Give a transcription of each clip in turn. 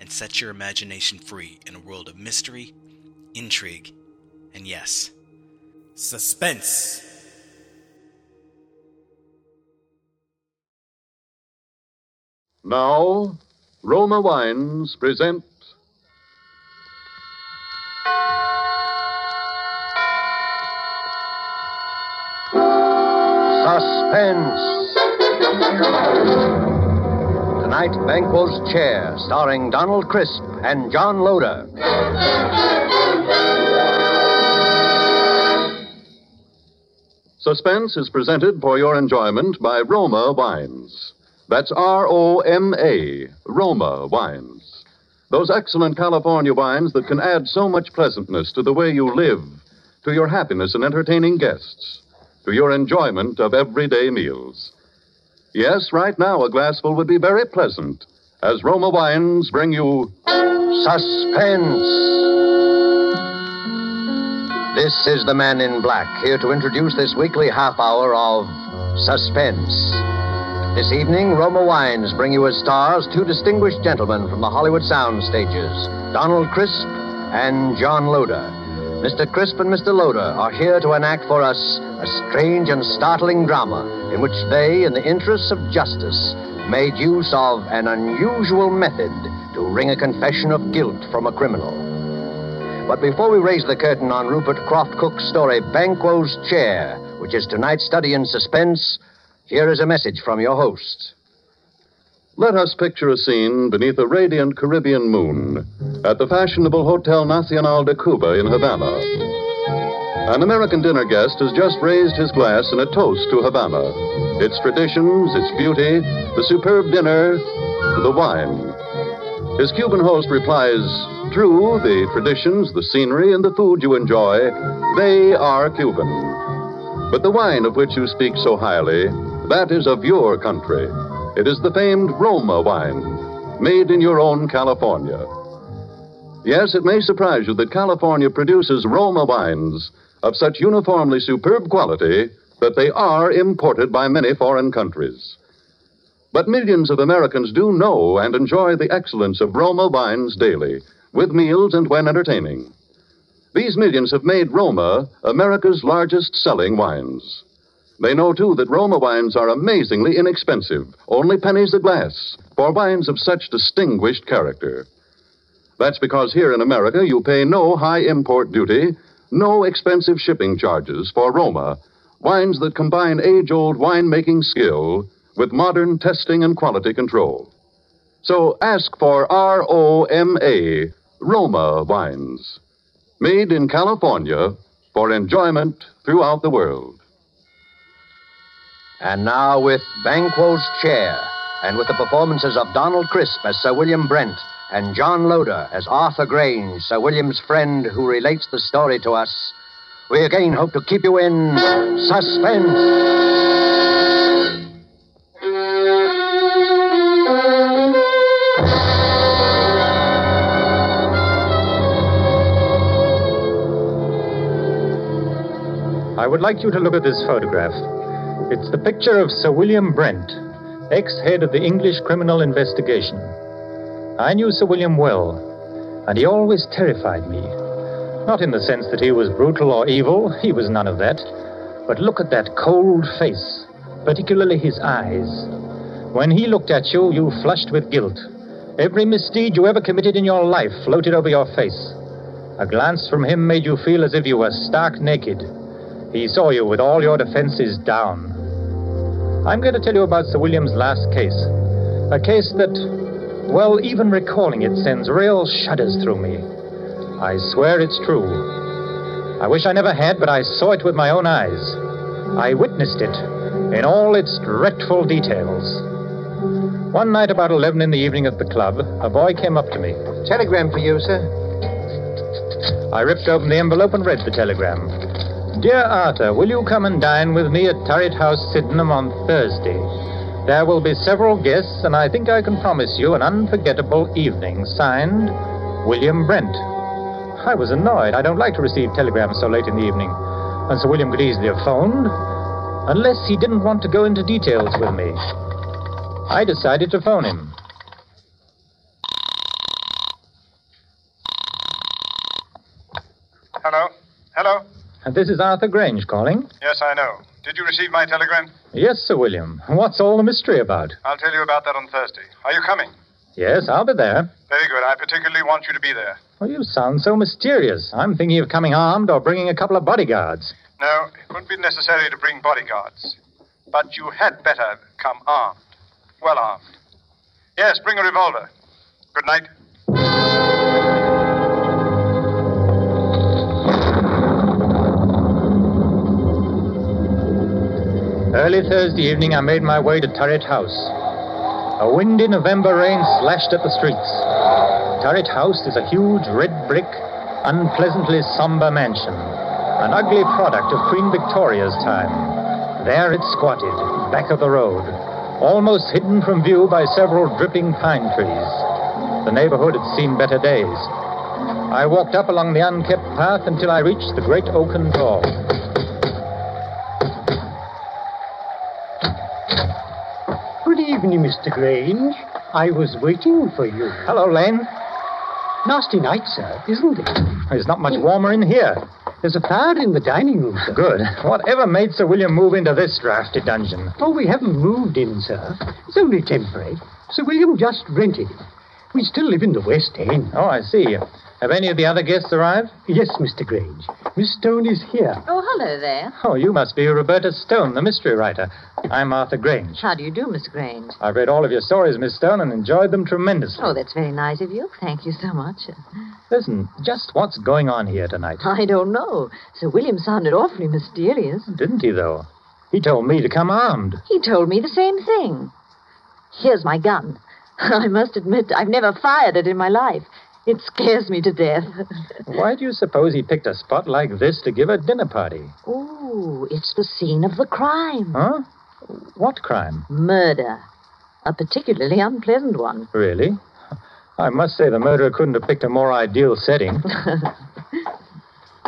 and set your imagination free in a world of mystery, intrigue, and yes, suspense. Now, Roma Wines present Suspense. Tonight, Banquo's Chair, starring Donald Crisp and John Loder. Suspense is presented for your enjoyment by Roma Wines. That's R O M A, Roma Wines. Those excellent California wines that can add so much pleasantness to the way you live, to your happiness in entertaining guests, to your enjoyment of everyday meals. Yes, right now a glassful would be very pleasant as Roma Wines bring you Suspense. This is the man in black, here to introduce this weekly half hour of Suspense. This evening, Roma Wines bring you as stars two distinguished gentlemen from the Hollywood sound stages Donald Crisp and John Loder. Mr. Crisp and Mr. Loder are here to enact for us a strange and startling drama in which they, in the interests of justice, made use of an unusual method to wring a confession of guilt from a criminal. But before we raise the curtain on Rupert Croft Cook's story, Banquo's Chair, which is tonight's study in suspense, here is a message from your host. Let us picture a scene beneath a radiant Caribbean moon at the fashionable Hotel Nacional de Cuba in Havana. An American dinner guest has just raised his glass in a toast to Havana, its traditions, its beauty, the superb dinner, the wine. His Cuban host replies, True, the traditions, the scenery, and the food you enjoy, they are Cuban. But the wine of which you speak so highly, that is of your country. It is the famed Roma wine, made in your own California. Yes, it may surprise you that California produces Roma wines of such uniformly superb quality that they are imported by many foreign countries. But millions of Americans do know and enjoy the excellence of Roma wines daily, with meals and when entertaining. These millions have made Roma America's largest selling wines. They know, too, that Roma wines are amazingly inexpensive, only pennies a glass, for wines of such distinguished character. That's because here in America you pay no high import duty, no expensive shipping charges for Roma, wines that combine age old winemaking skill with modern testing and quality control. So ask for R O M A, Roma wines, made in California for enjoyment throughout the world. And now, with Banquo's Chair, and with the performances of Donald Crisp as Sir William Brent and John Loder as Arthur Grange, Sir William's friend who relates the story to us, we again hope to keep you in suspense. I would like you to look at this photograph. It's the picture of Sir William Brent, ex head of the English Criminal Investigation. I knew Sir William well, and he always terrified me. Not in the sense that he was brutal or evil, he was none of that. But look at that cold face, particularly his eyes. When he looked at you, you flushed with guilt. Every misdeed you ever committed in your life floated over your face. A glance from him made you feel as if you were stark naked. He saw you with all your defenses down. I'm going to tell you about Sir William's last case. A case that, well, even recalling it sends real shudders through me. I swear it's true. I wish I never had, but I saw it with my own eyes. I witnessed it in all its dreadful details. One night about 11 in the evening at the club, a boy came up to me. Telegram for you, sir. I ripped open the envelope and read the telegram. Dear Arthur, will you come and dine with me at Turret House, Sydenham on Thursday? There will be several guests, and I think I can promise you an unforgettable evening. Signed, William Brent. I was annoyed. I don't like to receive telegrams so late in the evening. And Sir William could easily have phoned, unless he didn't want to go into details with me. I decided to phone him. Hello? Hello? And this is Arthur Grange calling. Yes, I know. Did you receive my telegram? Yes, Sir William. What's all the mystery about? I'll tell you about that on Thursday. Are you coming? Yes, I'll be there. Very good. I particularly want you to be there. Well, you sound so mysterious. I'm thinking of coming armed or bringing a couple of bodyguards. No, it wouldn't be necessary to bring bodyguards. But you had better come armed. Well armed. Yes, bring a revolver. Good night. Early Thursday evening, I made my way to Turret House. A windy November rain slashed at the streets. Turret House is a huge red brick, unpleasantly somber mansion, an ugly product of Queen Victoria's time. There it squatted, back of the road, almost hidden from view by several dripping pine trees. The neighborhood had seen better days. I walked up along the unkept path until I reached the great oaken door. Evening, Mr. Grange. I was waiting for you. Hello, Lane. Nasty night, sir, isn't it? It's not much warmer in here. There's a fire in the dining room, sir. Good. Whatever made Sir William move into this drafty dungeon? Oh, we haven't moved in, sir. It's only temporary. Sir William just rented it. We still live in the West End. Oh, I see. Have any of the other guests arrived? Yes, Mr. Grange. Miss Stone is here. Oh, hello there. Oh, you must be Roberta Stone, the mystery writer. I'm Arthur Grange. How do you do, Miss Grange? I've read all of your stories, Miss Stone, and enjoyed them tremendously. Oh, that's very nice of you. Thank you so much. Listen, just what's going on here tonight? I don't know. Sir William sounded awfully mysterious. Didn't he, though? He told me to come armed. He told me the same thing. Here's my gun. I must admit, I've never fired it in my life. It scares me to death. Why do you suppose he picked a spot like this to give a dinner party? oh, it's the scene of the crime. Huh? What crime? Murder. A particularly unpleasant one. Really? I must say the murderer couldn't have picked a more ideal setting.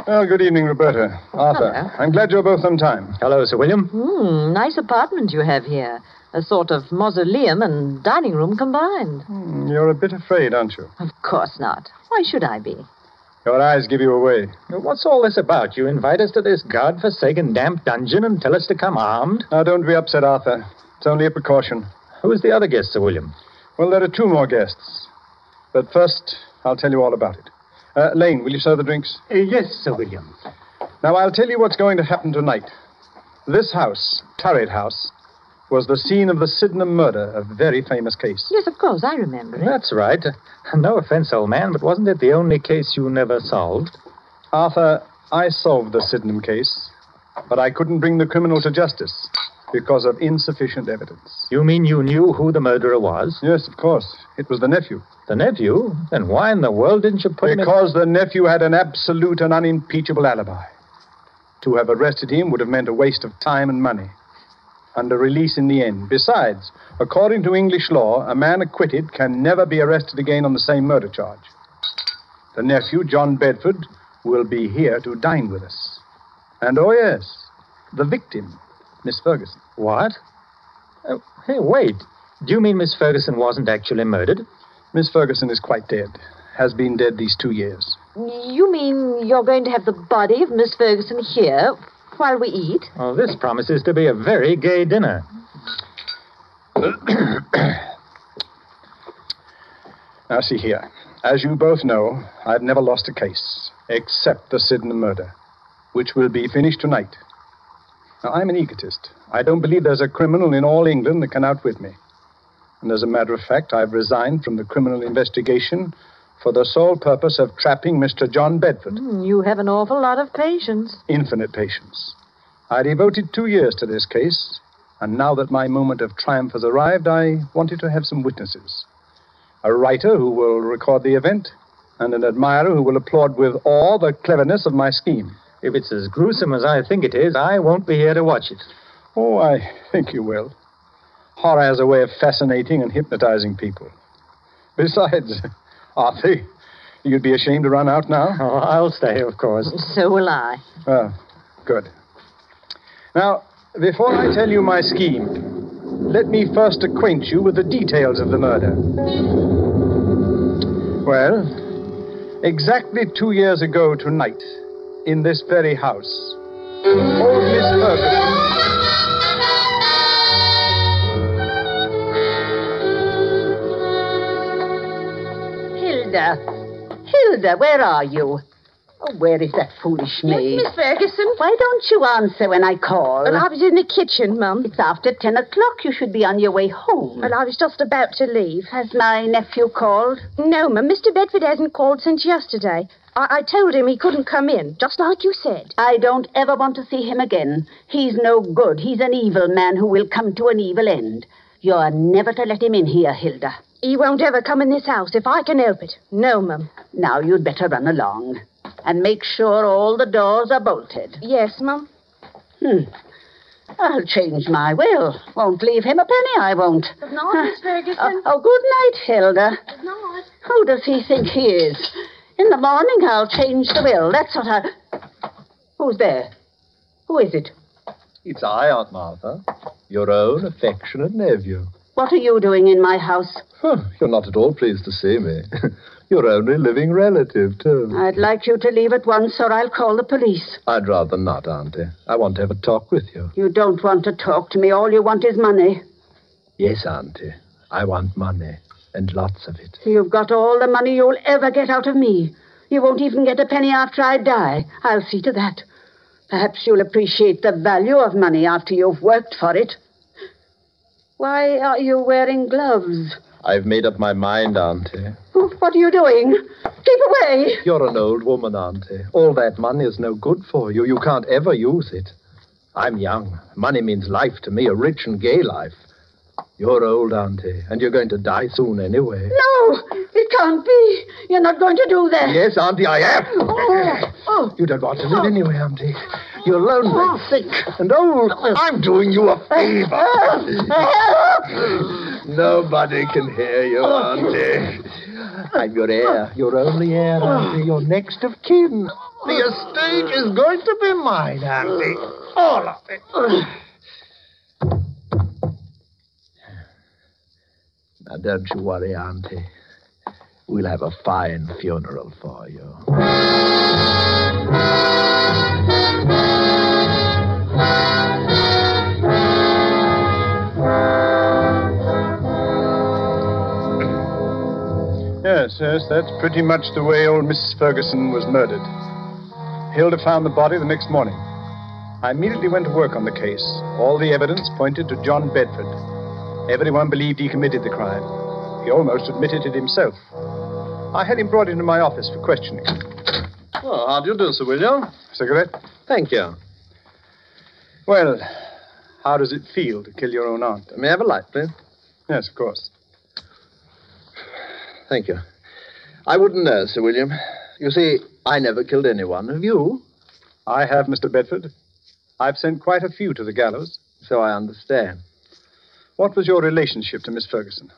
Well, good evening, Roberta. Arthur. Hello. I'm glad you're both on time. Hello, Sir William. Hmm, nice apartment you have here. A sort of mausoleum and dining room combined. Hmm, You're a bit afraid, aren't you? Of course not. Why should I be? Your eyes give you away. What's all this about? You invite us to this god-forsaken damp dungeon and tell us to come armed? Now, don't be upset, Arthur. It's only a precaution. Who's the other guest, Sir William? Well, there are two more guests. But first, I'll tell you all about it. Uh, Lane, will you serve the drinks? Uh, yes, Sir William. Now, I'll tell you what's going to happen tonight. This house, Turret House, was the scene of the Sydenham murder, a very famous case. Yes, of course, I remember it. That's right. No offense, old man, but wasn't it the only case you never solved? Arthur, I solved the Sydenham case, but I couldn't bring the criminal to justice because of insufficient evidence. You mean you knew who the murderer was? Yes, of course. It was the nephew. The nephew? Then why in the world didn't you put him in... Because the nephew had an absolute and unimpeachable alibi. To have arrested him would have meant a waste of time and money. And a release in the end. Besides, according to English law, a man acquitted can never be arrested again on the same murder charge. The nephew, John Bedford, will be here to dine with us. And oh, yes, the victim, Miss Ferguson. What? Oh, hey, wait. Do you mean Miss Ferguson wasn't actually murdered? Miss Ferguson is quite dead. Has been dead these two years. You mean you're going to have the body of Miss Ferguson here while we eat? Well, this promises to be a very gay dinner. Now, see here. As you both know, I've never lost a case, except the Sydenham murder, which will be finished tonight. Now, I'm an egotist. I don't believe there's a criminal in all England that can outwit me. And as a matter of fact, I've resigned from the criminal investigation for the sole purpose of trapping Mr. John Bedford. Hmm, You have an awful lot of patience. Infinite patience. I devoted two years to this case, And now that my moment of triumph has arrived, I wanted to have some witnesses. A writer who will record the event, and an admirer who will applaud with awe the cleverness of my scheme. If it's as gruesome as I think it is, I won't be here to watch it. Oh, I think you will. Horror has a way of fascinating and hypnotizing people. Besides, Arthur, you'd be ashamed to run out now? Oh, I'll stay, of course. So will I. Oh, good. Now, before I tell you my scheme, let me first acquaint you with the details of the murder. Well, exactly two years ago tonight, in this very house, old Miss Ferguson. Hilda. Hilda, where are you? Oh, where is that foolish maid? Miss Ferguson. Why don't you answer when I call? Well, I was in the kitchen, Mum. It's after ten o'clock. You should be on your way home. Well, I was just about to leave. Has my nephew called? No, Mum. Mr. Bedford hasn't called since yesterday. I-, I told him he couldn't come in, just like you said. I don't ever want to see him again. He's no good. He's an evil man who will come to an evil end. You're never to let him in here, Hilda. He won't ever come in this house if I can help it. No, Mum. Now you'd better run along. And make sure all the doors are bolted. Yes, Mum. Hmm. I'll change my will. Won't leave him a penny, I won't. Good night, Miss Ferguson. Oh, oh, good night, Hilda. Good night. Who does he think he is? In the morning, I'll change the will. That's what I. Who's there? Who is it? It's I, Aunt Martha. Your own affectionate nephew. What are you doing in my house? Huh, you're not at all pleased to see me. Your only living relative, too. I'd like you to leave at once, or I'll call the police. I'd rather not, Auntie. I want to have a talk with you. You don't want to talk to me. All you want is money. Yes, Auntie. I want money, and lots of it. You've got all the money you'll ever get out of me. You won't even get a penny after I die. I'll see to that. Perhaps you'll appreciate the value of money after you've worked for it. Why are you wearing gloves? I've made up my mind, Auntie. What are you doing? Keep away. You're an old woman, Auntie. All that money is no good for you. You can't ever use it. I'm young. Money means life to me, a rich and gay life. You're old, Auntie, and you're going to die soon anyway. No, it can't be. You're not going to do that. Yes, Auntie, I am. Oh, oh. You don't want to live oh. anyway, Auntie. You're lonely, oh. sick, and old. I'm doing you a favor. Nobody can hear you, oh. Auntie. I'm your heir, your only heir, oh. Auntie, your next of kin. The estate is going to be mine, Auntie. All of it. Now, don't you worry, Auntie. We'll have a fine funeral for you. Yes, yes, that's pretty much the way old Mrs. Ferguson was murdered. Hilda found the body the next morning. I immediately went to work on the case. All the evidence pointed to John Bedford. Everyone believed he committed the crime. He almost admitted it himself. I had him brought into my office for questioning. Well, how do you do, Sir William? Cigarette? Thank you. Well, how does it feel to kill your own aunt? May I have a light, please? Yes, of course. Thank you. I wouldn't know, Sir William. You see, I never killed anyone. Have you? I have, Mr. Bedford. I've sent quite a few to the gallows. So I understand. What was your relationship to Miss Ferguson?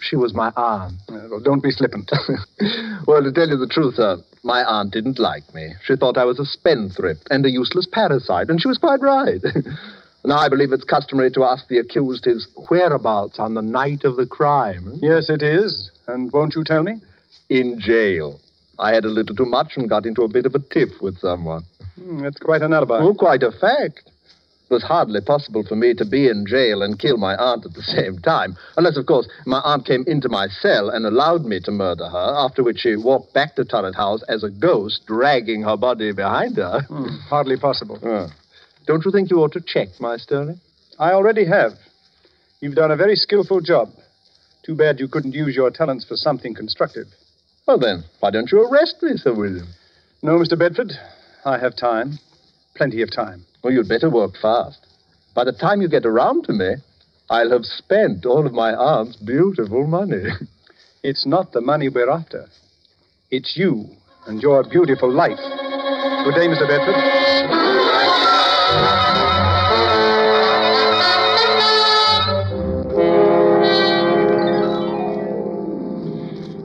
She was my aunt. Uh, well, don't be flippant. well, to tell you the truth, sir, my aunt didn't like me. She thought I was a spendthrift and a useless parasite, and she was quite right. now, I believe it's customary to ask the accused his whereabouts on the night of the crime. yes, it is. And won't you tell me? In jail. I had a little too much and got into a bit of a tiff with someone. Hmm, that's quite an alibi. Oh, quite a fact. It was hardly possible for me to be in jail and kill my aunt at the same time, unless, of course, my aunt came into my cell and allowed me to murder her, after which she walked back to Turret House as a ghost, dragging her body behind her. Hmm, hardly possible. Ah. Don't you think you ought to check my story? I already have. You've done a very skillful job. Too bad you couldn't use your talents for something constructive. Well, then, why don't you arrest me, Sir William? No, Mr. Bedford. I have time. Plenty of time. Well, you'd better work fast. By the time you get around to me, I'll have spent all of my aunt's beautiful money. It's not the money we're after. It's you and your beautiful life. Good day, Mr. Bedford.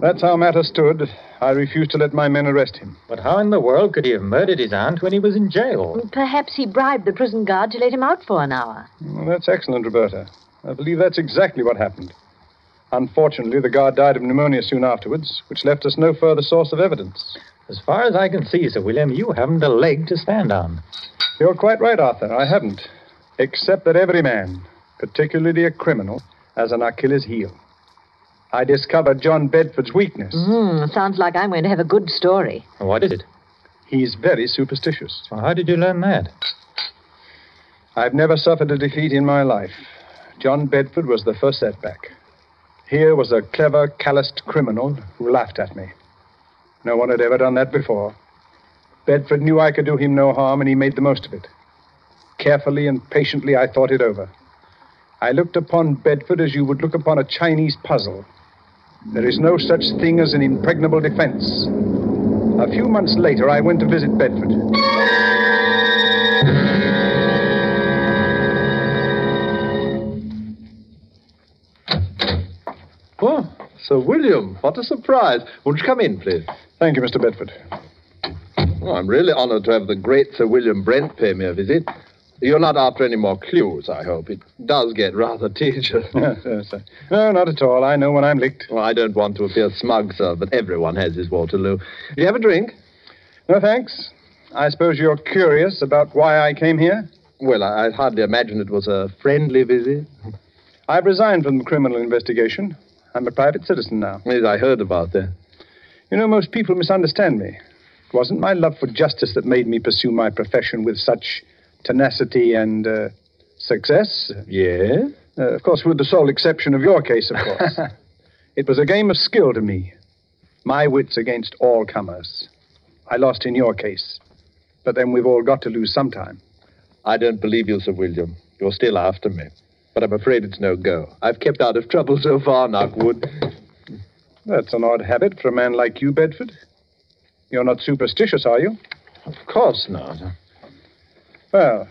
That's how matters stood. I refused to let my men arrest him. But how in the world could he have murdered his aunt when he was in jail? Perhaps he bribed the prison guard to let him out for an hour. Well, that's excellent, Roberta. I believe that's exactly what happened. Unfortunately, the guard died of pneumonia soon afterwards, which left us no further source of evidence. As far as I can see, Sir William, you haven't a leg to stand on. You're quite right, Arthur. I haven't. Except that every man, particularly a criminal, has an Achilles heel. I discovered John Bedford's weakness. Hmm, sounds like I'm going to have a good story. What is it? He's very superstitious. Well, how did you learn that? I've never suffered a defeat in my life. John Bedford was the first setback. Here was a clever, calloused criminal who laughed at me. No one had ever done that before. Bedford knew I could do him no harm, and he made the most of it. Carefully and patiently, I thought it over. I looked upon Bedford as you would look upon a Chinese puzzle. There is no such thing as an impregnable defense. A few months later, I went to visit Bedford. Oh, Sir William, what a surprise. Won't you come in, please? Thank you, Mr. Bedford. Oh, I'm really honored to have the great Sir William Brent pay me a visit. You're not after any more clues, I hope. It does get rather tedious. Yes, sir. No, not at all. I know when I'm licked. Well, I don't want to appear smug, sir, but everyone has his Waterloo. Do you have a drink? No, thanks. I suppose you're curious about why I came here? Well, I, I hardly imagine it was a friendly visit. I've resigned from the criminal investigation. I'm a private citizen now. Yes, I heard about that. You know, most people misunderstand me. It wasn't my love for justice that made me pursue my profession with such tenacity and uh, success. Yeah? Uh, of course, with the sole exception of your case, of course. it was a game of skill to me. My wits against all comers. I lost in your case. But then we've all got to lose sometime. I don't believe you, Sir William. You're still after me. But I'm afraid it's no go. I've kept out of trouble so far, Knockwood. That's an odd habit for a man like you, Bedford. You're not superstitious, are you? Of course not. Well,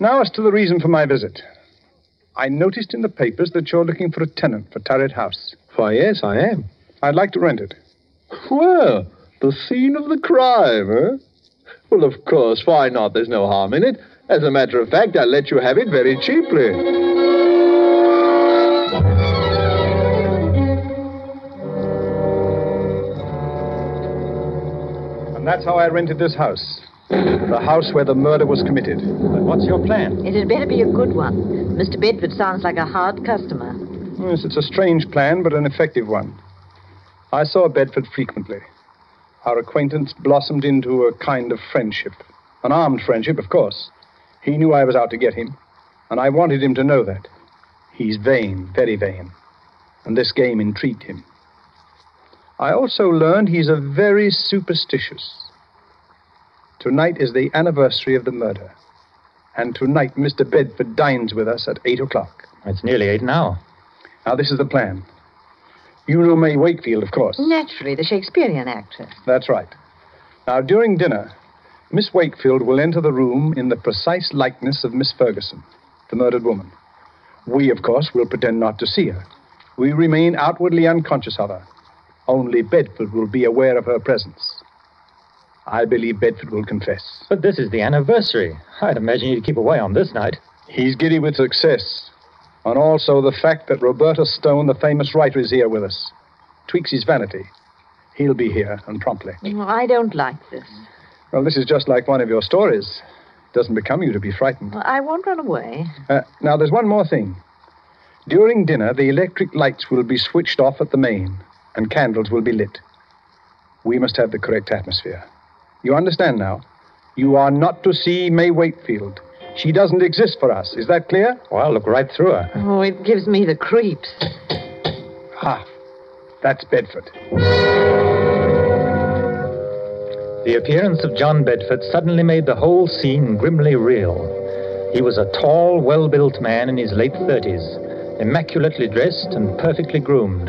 now as to the reason for my visit. I noticed in the papers that you're looking for a tenant for Turret House. Why, yes, I am. I'd like to rent it. Well, the scene of the crime, eh? Well, of course, why not? There's no harm in it. As a matter of fact, I'll let you have it very cheaply. And that's how I rented this house. The house where the murder was committed. But what's your plan? It had better be a good one. Mr. Bedford sounds like a hard customer. Yes, it's a strange plan, but an effective one. I saw Bedford frequently. Our acquaintance blossomed into a kind of friendship. An armed friendship, of course. He knew I was out to get him, and I wanted him to know that. He's vain, very vain, and this game intrigued him. I also learned he's a very superstitious. Tonight is the anniversary of the murder, and tonight Mr. Bedford dines with us at eight o'clock. It's nearly eight now. Now, this is the plan. You know May Wakefield, of course. Naturally, the Shakespearean actress. That's right. Now, during dinner, Miss Wakefield will enter the room in the precise likeness of Miss Ferguson, the murdered woman. We, of course, will pretend not to see her. We remain outwardly unconscious of her. Only Bedford will be aware of her presence. I believe Bedford will confess. But this is the anniversary. I'd imagine you'd keep away on this night. He's giddy with success. And also the fact that Roberta Stone, the famous writer, is here with us. Tweaks his vanity. He'll be here, and promptly. I don't like this. Well, this is just like one of your stories. It doesn't become you to be frightened. I won't run away. Uh, now, there's one more thing. During dinner, the electric lights will be switched off at the main, and candles will be lit. We must have the correct atmosphere. You understand now? You are not to see May Wakefield. She doesn't exist for us. Is that clear? Well, I'll look right through her. Oh, it gives me the creeps. Ha! That's Bedford. The appearance of John Bedford suddenly made the whole scene grimly real. He was a tall, well built man in his late 30s, immaculately dressed and perfectly groomed.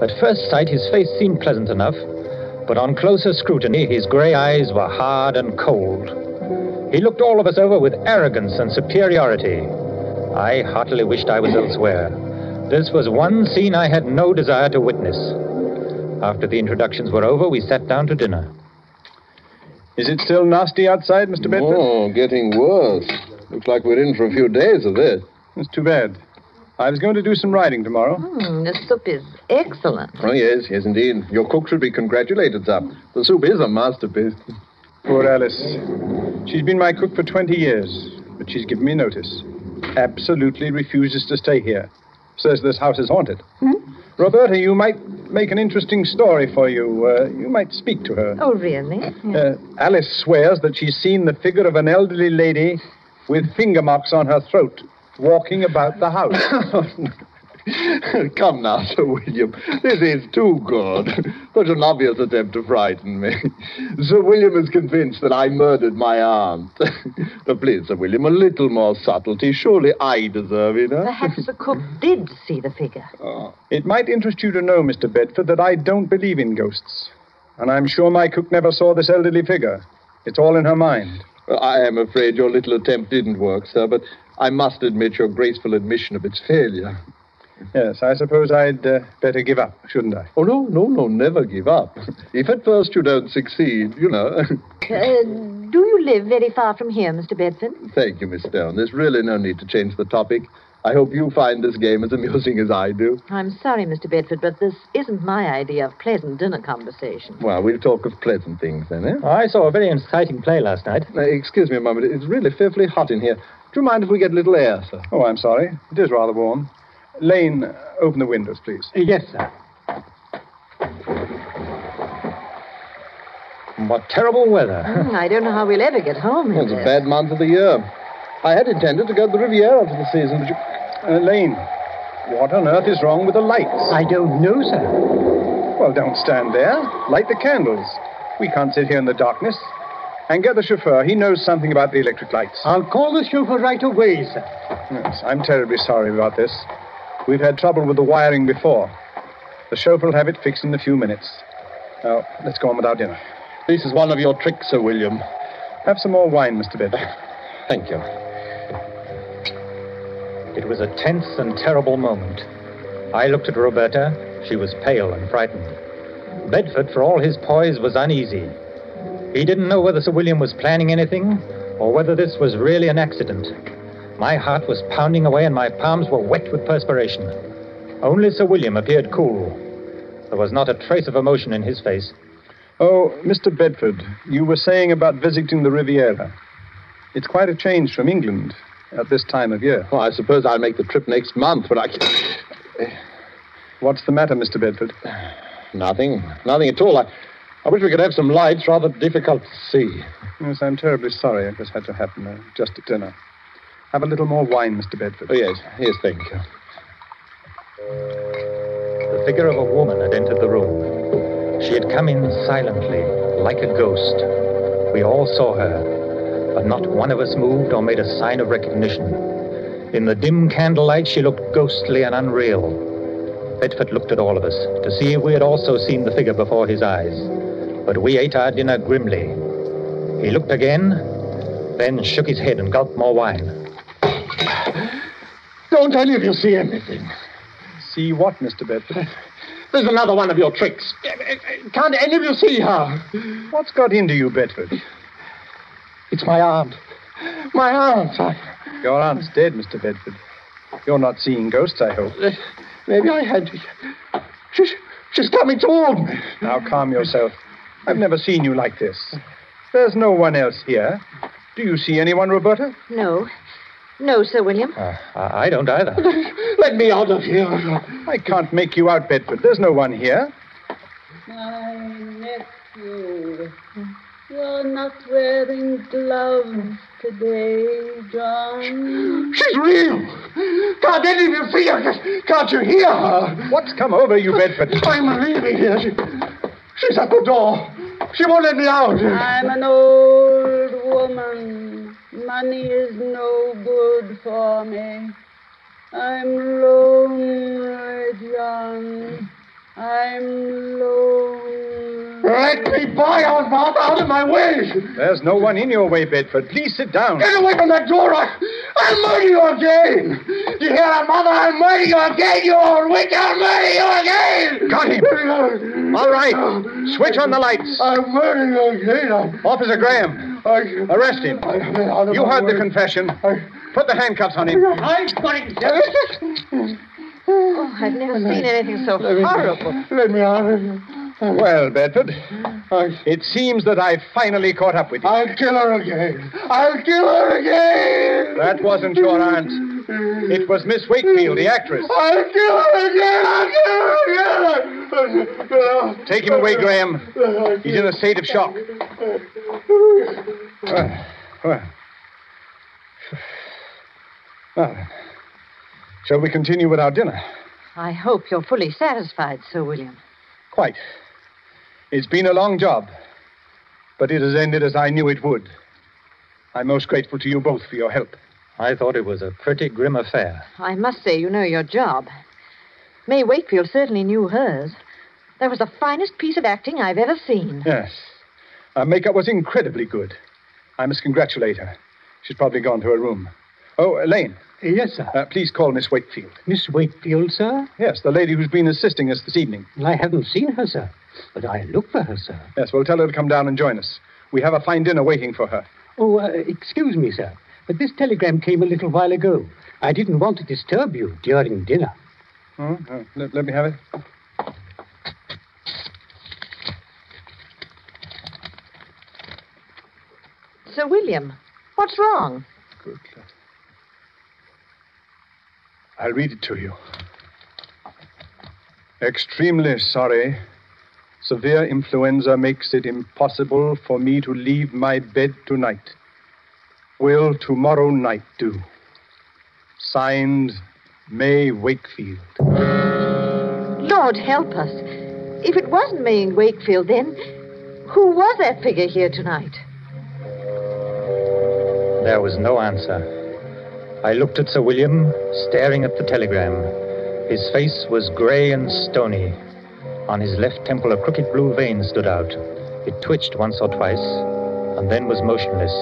At first sight, his face seemed pleasant enough, but on closer scrutiny, his gray eyes were hard and cold. He looked all of us over with arrogance and superiority. I heartily wished I was elsewhere. This was one scene I had no desire to witness. After the introductions were over, we sat down to dinner. Is it still nasty outside, Mr. Bedford? Oh, getting worse. Looks like we're in for a few days of this. It's too bad. I was going to do some riding tomorrow. Mm, the soup is excellent. Oh, yes, yes, indeed. Your cook should be congratulated, sir. The soup is a masterpiece. Poor Alice. She's been my cook for 20 years, but she's given me notice. Absolutely refuses to stay here. Says this house is haunted. Hmm? Roberta, you might make an interesting story for you. Uh, you might speak to her. Oh, really? Uh, Alice swears that she's seen the figure of an elderly lady with finger marks on her throat walking about the house. Oh, Come now, Sir William. This is too good. Such an obvious attempt to frighten me. Sir William is convinced that I murdered my aunt. but please, Sir William, a little more subtlety. Surely I deserve it, huh? Perhaps the cook did see the figure. Oh. It might interest you to know, Mr. Bedford, that I don't believe in ghosts. And I'm sure my cook never saw this elderly figure. It's all in her mind. I am afraid your little attempt didn't work, sir, but I must admit your graceful admission of its failure. Yes, I suppose I'd uh, better give up, shouldn't I? Oh, no, no, no, never give up. If at first you don't succeed, you know. Uh, do you live very far from here, Mr. Bedford? Thank you, Miss Stone. There's really no need to change the topic. I hope you find this game as amusing as I do. I'm sorry, Mr. Bedford, but this isn't my idea of pleasant dinner conversation. Well, we'll talk of pleasant things then, eh? I saw a very exciting play last night. Uh, excuse me a moment. It's really fearfully hot in here. Do you mind if we get a little air, sir? Oh, I'm sorry. It is rather warm. Lane, open the windows, please. Yes, sir. What terrible weather. Hmm, I don't know how we'll ever get home in It's a bad month of the year. I had intended to go to the Riviera for the season, but you... Uh, Lane, what on earth is wrong with the lights? I don't know, sir. Well, don't stand there. Light the candles. We can't sit here in the darkness. And get the chauffeur. He knows something about the electric lights. I'll call the chauffeur right away, sir. Yes, I'm terribly sorry about this. We've had trouble with the wiring before. The chauffeur will have it fixed in a few minutes. Now, let's go on with our dinner. This is one of your tricks, Sir William. Have some more wine, Mr. Bedford. Thank you. It was a tense and terrible moment. I looked at Roberta. She was pale and frightened. Bedford, for all his poise, was uneasy. He didn't know whether Sir William was planning anything or whether this was really an accident. My heart was pounding away and my palms were wet with perspiration. Only Sir William appeared cool. There was not a trace of emotion in his face. Oh, Mr. Bedford, you were saying about visiting the Riviera. It's quite a change from England at this time of year. Well, I suppose I'll make the trip next month, but I... What's the matter, Mr. Bedford? Nothing. Nothing at all. I, I wish we could have some lights. Rather difficult to see. Yes, I'm terribly sorry if this had to happen uh, just at dinner. Have a little more wine, Mr. Bedford. Oh, yes. Yes, thank you. The figure of a woman had entered the room. She had come in silently, like a ghost. We all saw her, but not one of us moved or made a sign of recognition. In the dim candlelight, she looked ghostly and unreal. Bedford looked at all of us to see if we had also seen the figure before his eyes. But we ate our dinner grimly. He looked again, then shook his head and gulped more wine. Don't any of you see anything. See what, Mr. Bedford? There's another one of your tricks. Can't any of you see her? What's got into you, Bedford? It's my aunt. My aunt. I... Your aunt's dead, Mr. Bedford. You're not seeing ghosts, I hope. Eh, maybe I had to. She's, she's coming toward me. Now calm yourself. I've never seen you like this. There's no one else here. Do you see anyone, Roberta? No. No, Sir William. Uh, I I don't either. Let me out of here. I can't make you out, Bedford. There's no one here. My nephew, you're not wearing gloves today, John. She's real. Can't any of you see her? Can't you hear her? What's come over you, Bedford? I'm leaving here. She, she's at the door. She won't let me out. I'm an old woman. money is no good for me. I'm lonely, John. I'm lonely. Let me by, Mother, out of my way! There's no one in your way, Bedford. Please sit down. Get away from that door! I, I'll murder you again! You hear that, Mother? I'll murder you again, you old witch! I'll murder you again! Got him. All right. Switch on the lights. I'll murder you again. I, Officer Graham, I, arrest him. I, out You my heard the way. confession. Put the handcuffs on him. I'm going Oh, I've never seen anything so horrible. Let me out. Oh, well, Bedford, I, it seems that I finally caught up with you. I'll kill her again. I'll kill her again. That wasn't your aunt. It was Miss Wakefield, the actress. I'll kill her again. I'll kill her again. Take him away, Graham. He's in a state of shock. Well, well. Well, then. Shall we continue with our dinner? I hope you're fully satisfied, Sir William. Quite. It's been a long job, but it has ended as I knew it would. I'm most grateful to you both for your help. I thought it was a pretty grim affair. I must say you know your job. May Wakefield certainly knew hers. That was the finest piece of acting I've ever seen. Yes. Our makeup was incredibly good. I must congratulate her. She's probably gone to her room. Oh, Elaine, Yes, sir. uh, please call Miss Wakefield. Miss Wakefield, sir? Yes, the lady who's been assisting us this evening. Well, I haven't seen her, sir. But I'll look for her, sir. Yes, well, tell her to come down and join us. We have a fine dinner waiting for her. Oh, uh, excuse me, sir. But this telegram came a little while ago. I didn't want to disturb you during dinner. Hmm? Uh, let, let me have it. Sir William, what's wrong? Good. I'll read it to you. Extremely sorry. Severe influenza makes it impossible for me to leave my bed tonight. Will tomorrow night do? Signed, May Wakefield. Lord help us. If it wasn't May Wakefield, then who was that figure here tonight? There was no answer. I looked at Sir William, staring at the telegram. His face was gray and stony. On his left temple, a crooked blue vein stood out. It twitched once or twice, and then was motionless.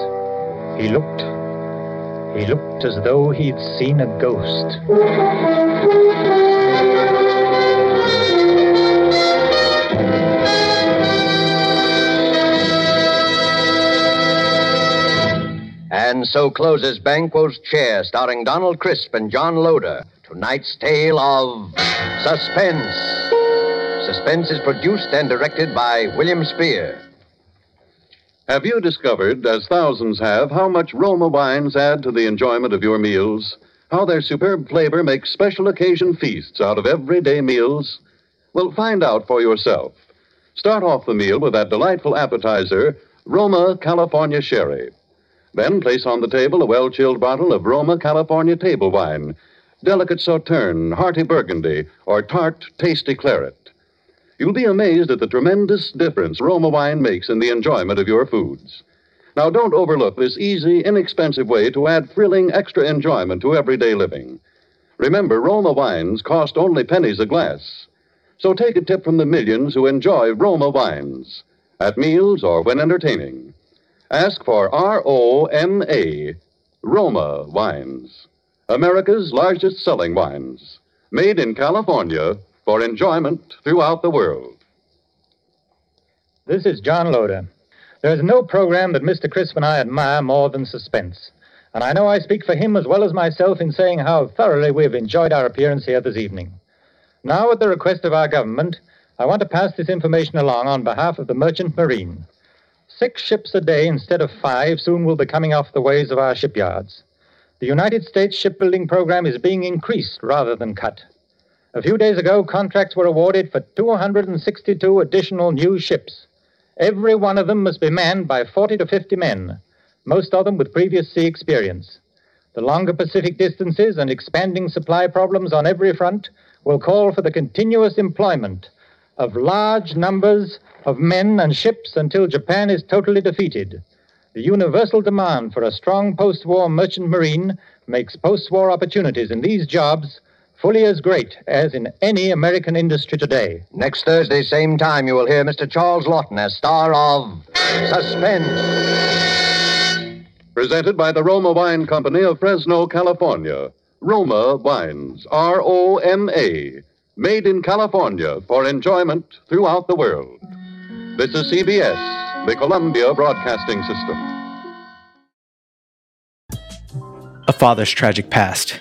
He looked. He looked as though he'd seen a ghost. And so closes Banquo's Chair, starring Donald Crisp and John Loder. Tonight's tale of Suspense. Suspense is produced and directed by William Spier. Have you discovered, as thousands have, how much Roma wines add to the enjoyment of your meals? How their superb flavor makes special occasion feasts out of everyday meals? Well, find out for yourself. Start off the meal with that delightful appetizer, Roma California Sherry. Then place on the table a well chilled bottle of Roma California table wine, delicate sauterne, hearty burgundy, or tart, tasty claret. You'll be amazed at the tremendous difference Roma wine makes in the enjoyment of your foods. Now, don't overlook this easy, inexpensive way to add thrilling extra enjoyment to everyday living. Remember, Roma wines cost only pennies a glass. So take a tip from the millions who enjoy Roma wines at meals or when entertaining. Ask for R O M A, Roma wines. America's largest selling wines. Made in California for enjoyment throughout the world. This is John Loder. There is no program that Mr. Crisp and I admire more than Suspense. And I know I speak for him as well as myself in saying how thoroughly we've enjoyed our appearance here this evening. Now, at the request of our government, I want to pass this information along on behalf of the Merchant Marine. Six ships a day instead of five soon will be coming off the ways of our shipyards. The United States shipbuilding program is being increased rather than cut. A few days ago, contracts were awarded for 262 additional new ships. Every one of them must be manned by 40 to 50 men, most of them with previous sea experience. The longer Pacific distances and expanding supply problems on every front will call for the continuous employment of large numbers of men and ships until Japan is totally defeated. The universal demand for a strong post war merchant marine makes post war opportunities in these jobs fully as great as in any American industry today. Next Thursday, same time, you will hear Mr. Charles Laughton as star of Suspense. Presented by the Roma Wine Company of Fresno, California. Roma Wines, R O M A, made in California for enjoyment throughout the world. This is CBS, the Columbia Broadcasting System. A father's tragic past,